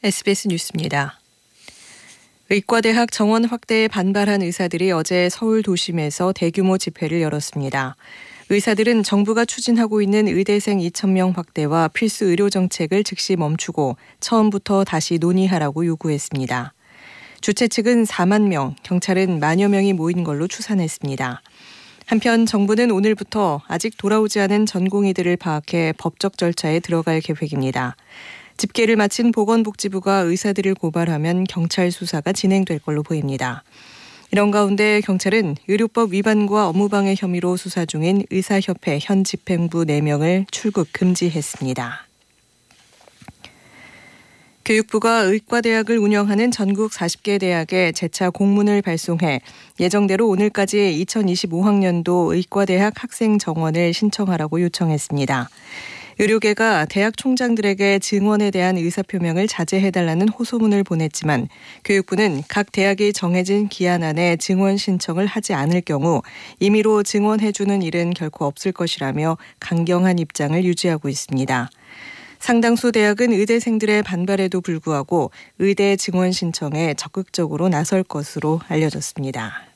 SBS 뉴스입니다. 의과대학 정원 확대에 반발한 의사들이 어제 서울 도심에서 대규모 집회를 열었습니다. 의사들은 정부가 추진하고 있는 의대생 2천명 확대와 필수 의료 정책을 즉시 멈추고 처음부터 다시 논의하라고 요구했습니다. 주최 측은 4만 명, 경찰은 만여 명이 모인 걸로 추산했습니다. 한편 정부는 오늘부터 아직 돌아오지 않은 전공의들을 파악해 법적 절차에 들어갈 계획입니다. 집계를 마친 보건복지부가 의사들을 고발하면 경찰 수사가 진행될 걸로 보입니다. 이런 가운데 경찰은 의료법 위반과 업무방해 혐의로 수사 중인 의사협회 현 집행부 4명을 출국 금지했습니다. 교육부가 의과대학을 운영하는 전국 40개 대학에 재차 공문을 발송해 예정대로 오늘까지 2025학년도 의과대학 학생 정원을 신청하라고 요청했습니다. 의료계가 대학 총장들에게 증원에 대한 의사표명을 자제해달라는 호소문을 보냈지만 교육부는 각 대학이 정해진 기한 안에 증원 신청을 하지 않을 경우 임의로 증원해주는 일은 결코 없을 것이라며 강경한 입장을 유지하고 있습니다. 상당수 대학은 의대생들의 반발에도 불구하고 의대 증원 신청에 적극적으로 나설 것으로 알려졌습니다.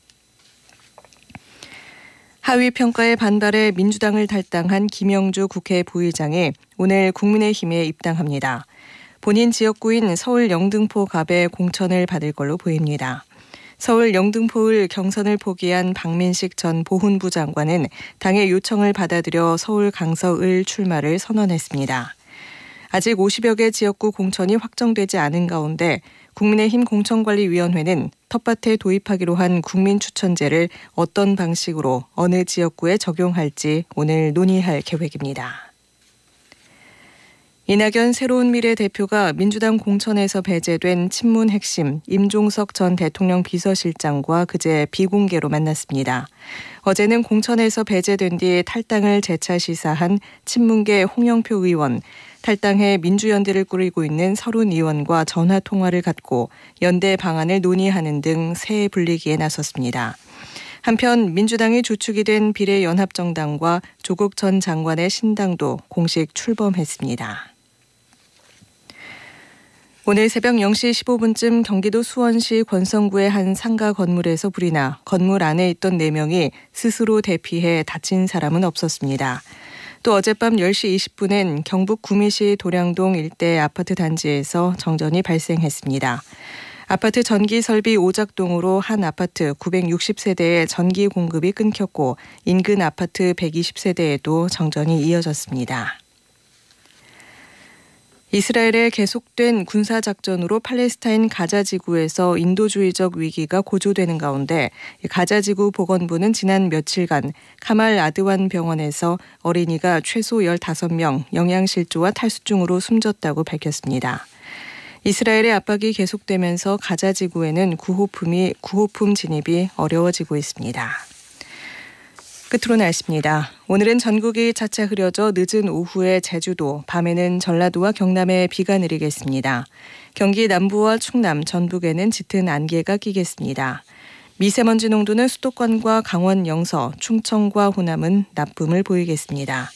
하위 평가에 반발해 민주당을 탈당한 김영주 국회 부의장이 오늘 국민의힘에 입당합니다. 본인 지역구인 서울 영등포 갑에 공천을 받을 걸로 보입니다. 서울 영등포을 경선을 포기한 박민식 전 보훈부 장관은 당의 요청을 받아들여 서울 강서을 출마를 선언했습니다. 아직 50여 개 지역구 공천이 확정되지 않은 가운데 국민의힘 공천관리위원회는 텃밭에 도입하기로 한 국민추천제를 어떤 방식으로 어느 지역구에 적용할지 오늘 논의할 계획입니다. 이낙연 새로운 미래 대표가 민주당 공천에서 배제된 친문 핵심 임종석 전 대통령 비서실장과 그제 비공개로 만났습니다. 어제는 공천에서 배제된 뒤 탈당을 재차 시사한 친문계 홍영표 의원, 탈당해 민주연대를 꾸리고 있는 서른 의원과 전화 통화를 갖고 연대 방안을 논의하는 등 새 분리기에 나섰습니다. 한편 민주당이 주축이 된 비례연합정당과 조국 전 장관의 신당도 공식 출범했습니다. 오늘 새벽 0시 15분쯤 경기도 수원시 권성구의 한 상가 건물에서 불이 나 건물 안에 있던 4명이 스스로 대피해 다친 사람은 없었습니다. 또 어젯밤 10시 20분엔 경북 구미시 도량동 일대 아파트 단지에서 정전이 발생했습니다. 아파트 전기 설비 오작동으로 한 아파트 960세대의 전기 공급이 끊겼고 인근 아파트 120세대에도 정전이 이어졌습니다. 이스라엘의 계속된 군사작전으로 팔레스타인 가자지구에서 인도주의적 위기가 고조되는 가운데 가자지구 보건부는 지난 며칠간 카말 아드완 병원에서 어린이가 최소 15명 영양실조와 탈수증으로 숨졌다고 밝혔습니다. 이스라엘의 압박이 계속되면서 가자지구에는 구호품이 구호품 진입이 어려워지고 있습니다. 끝으로 날씨입니다. 오늘은 전국이 차차 흐려져 늦은 오후에 제주도, 밤에는 전라도와 경남에 비가 내리겠습니다. 경기 남부와 충남, 전북에는 짙은 안개가 끼겠습니다. 미세먼지 농도는 수도권과 강원 영서, 충청과 호남은 나쁨을 보이겠습니다.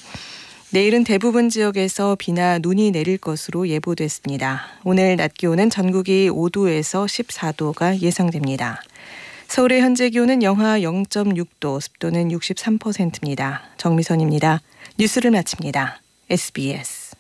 내일은 대부분 지역에서 비나 눈이 내릴 것으로 예보됐습니다. 오늘 낮 기온은 전국이 5도에서 14도가 예상됩니다. 서울의 현재 기온은 영하 0.6도, 습도는 63%입니다. 정미선입니다. 뉴스를 마칩니다. SBS